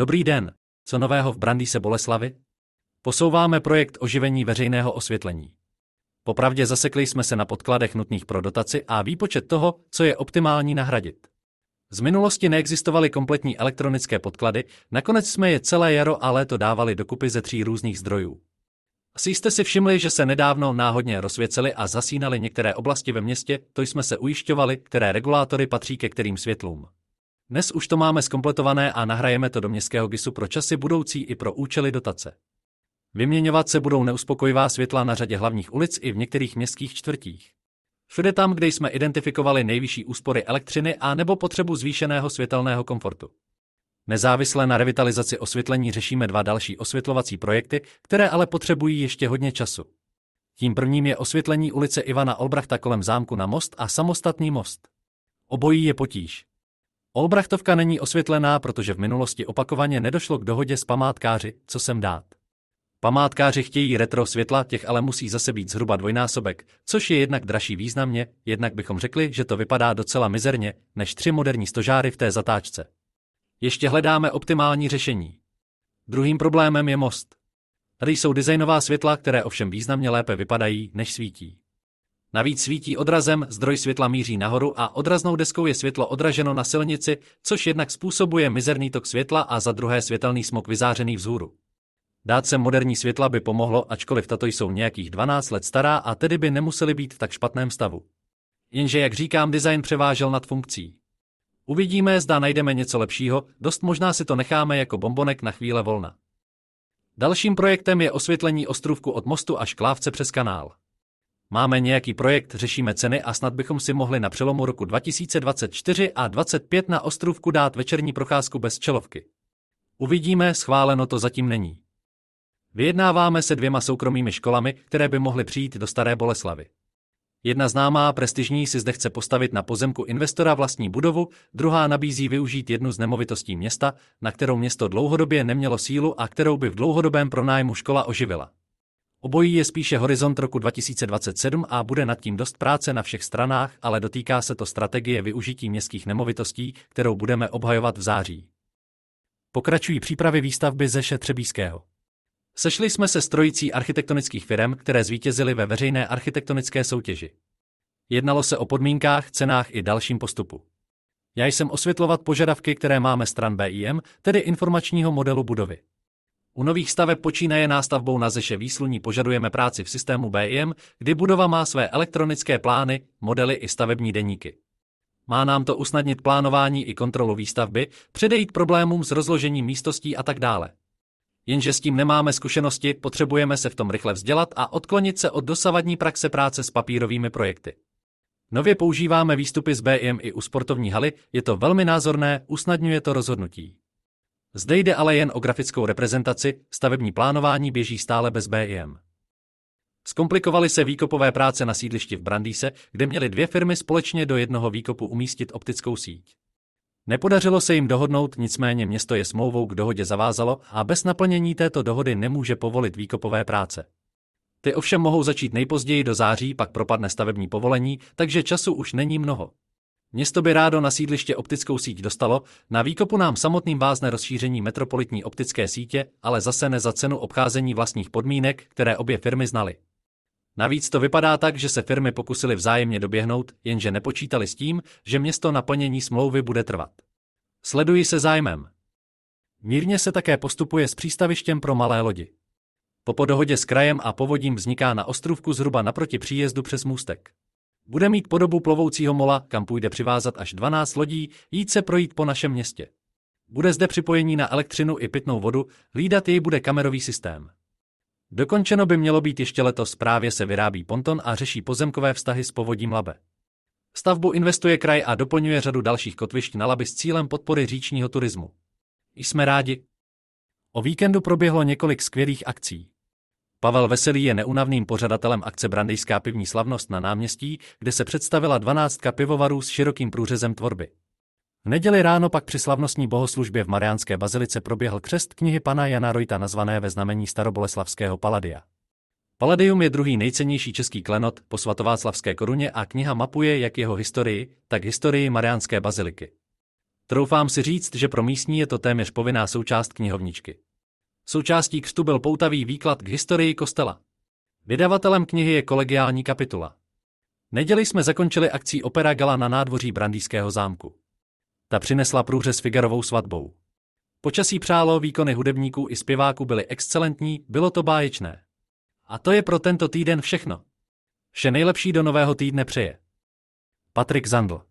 Dobrý den, co nového v Brandýse Boleslavi? Posouváme projekt oživení veřejného osvětlení. Popravdě zasekli jsme se na podkladech nutných pro dotaci a výpočet toho, co je optimální nahradit. Z minulosti neexistovaly kompletní elektronické podklady, nakonec jsme je celé jaro a léto dávali dokupy ze tří různých zdrojů. Asi jste si všimli, že se nedávno náhodně rozsvěceli a zasínali některé oblasti ve městě, to jsme se ujišťovali, které regulátory patří ke kterým světlům. Dnes už to máme skompletované a nahrajeme to do městského GISu pro časy budoucí i pro účely dotace. Vyměňovat se budou neuspokojivá světla na řadě hlavních ulic i v některých městských čtvrtích. Všude tam, kde jsme identifikovali nejvyšší úspory elektřiny a nebo potřebu zvýšeného světelného komfortu. Nezávisle na revitalizaci osvětlení řešíme dva další osvětlovací projekty, které ale potřebují ještě hodně času. Tím prvním je osvětlení ulice Ivana Olbrachta kolem zámku na most a samostatný most. Obojí je potíž. Olbrachtovka není osvětlená, protože v minulosti opakovaně nedošlo k dohodě s památkáři, co sem dát. Památkáři chtějí retro světla, těch ale musí zase být zhruba dvojnásobek, což je jednak dražší významně, jednak bychom řekli, že to vypadá docela mizerně, než tři moderní stožáry v té zatáčce. Ještě hledáme optimální řešení. Druhým problémem je most. Tady jsou designová světla, které ovšem významně lépe vypadají, než svítí. Navíc svítí odrazem, zdroj světla míří nahoru a odraznou deskou je světlo odraženo na silnici, což jednak způsobuje mizerný tok světla a za druhé světelný smog vyzářený vzhůru. Dát sem moderní světla by pomohlo, ačkoliv tato jsou nějakých 12 let stará a tedy by nemusely být v tak špatném stavu. Jenže, jak říkám, design převážel nad funkcí. Uvidíme, zda najdeme něco lepšího, dost možná si to necháme jako bombonek na chvíle volna. Dalším projektem je osvětlení ostrůvku od mostu až klávce přes kanál. Máme nějaký projekt, řešíme ceny a snad bychom si mohli na přelomu roku 2024 a 2025 na ostrůvku dát večerní procházku bez čelovky. Uvidíme, schváleno to zatím není. Vyjednáváme se dvěma soukromými školami, které by mohly přijít do Staré Boleslavy. Jedna známá prestižní si zde chce postavit na pozemku investora vlastní budovu, druhá nabízí využít jednu z nemovitostí města, na kterou město dlouhodobě nemělo sílu a kterou by v dlouhodobém pronájmu škola oživila. Obojí je spíše horizont roku 2027 a bude nad tím dost práce na všech stranách, ale dotýká se to strategie využití městských nemovitostí, kterou budeme obhajovat v září. Pokračují přípravy výstavby ze Šetřebíského. Sešli jsme se s trojicí architektonických firm, které zvítězily ve veřejné architektonické soutěži. Jednalo se o podmínkách, cenách i dalším postupu. Já jsem osvětlovat požadavky, které máme stran BIM, tedy informačního modelu budovy. U nových staveb počínaje nástavbou na Zeše výsluní požadujeme práci v systému BIM, kdy budova má své elektronické plány, modely i stavební deníky. Má nám to usnadnit plánování i kontrolu výstavby, předejít problémům s rozložením místostí a tak dále. Jenže s tím nemáme zkušenosti, potřebujeme se v tom rychle vzdělat a odklonit se od dosavadní praxe práce s papírovými projekty. Nově používáme výstupy z BIM i u sportovní haly, je to velmi názorné, usnadňuje to rozhodnutí. Zde jde ale jen o grafickou reprezentaci, stavební plánování běží stále bez BIM. Zkomplikovaly se výkopové práce na sídlišti v Brandýse, kde měly dvě firmy společně do jednoho výkopu umístit optickou síť. Nepodařilo se jim dohodnout, nicméně město je smlouvou k dohodě zavázalo a bez naplnění této dohody nemůže povolit výkopové práce. Ty ovšem mohou začít nejpozději do září, pak propadne stavební povolení, takže času už není mnoho. Město by rádo na sídliště optickou síť dostalo, na výkopu nám samotným vázne rozšíření metropolitní optické sítě, ale zase ne za cenu obcházení vlastních podmínek, které obě firmy znaly. Navíc to vypadá tak, že se firmy pokusily vzájemně doběhnout, jenže nepočítali s tím, že město naplnění smlouvy bude trvat. Sleduji se zájmem. Mírně se také postupuje s přístavištěm pro malé lodi. Po podohodě s krajem a povodím vzniká na ostrůvku zhruba naproti příjezdu přes můstek. Bude mít podobu plovoucího mola, kam půjde přivázat až 12 lodí, jít se projít po našem městě. Bude zde připojení na elektřinu i pitnou vodu, hlídat jej bude kamerový systém. Dokončeno by mělo být ještě letos, právě se vyrábí ponton a řeší pozemkové vztahy s povodím Labe. Stavbu investuje kraj a doplňuje řadu dalších kotvišť na Labi s cílem podpory říčního turismu. Jsme rádi. O víkendu proběhlo několik skvělých akcí. Pavel Veselý je neunavným pořadatelem akce Brandejská pivní slavnost na náměstí, kde se představila dvanáctka pivovarů s širokým průřezem tvorby. V neděli ráno pak při slavnostní bohoslužbě v Mariánské bazilice proběhl křest knihy pana Jana Rojta nazvané ve znamení staroboleslavského Paladia. Palladium je druhý nejcennější český klenot po svatováclavské koruně a kniha mapuje jak jeho historii, tak historii Mariánské baziliky. Troufám si říct, že pro místní je to téměř povinná součást knihovničky. Součástí křtu byl poutavý výklad k historii kostela. Vydavatelem knihy je kolegiální kapitula. Neděli jsme zakončili akcí Opera Gala na nádvoří Brandýského zámku. Ta přinesla průřez Figarovou svatbou. Počasí přálo, výkony hudebníků i zpěváků byly excelentní, bylo to báječné. A to je pro tento týden všechno. Vše nejlepší do nového týdne přeje. Patrik Zandl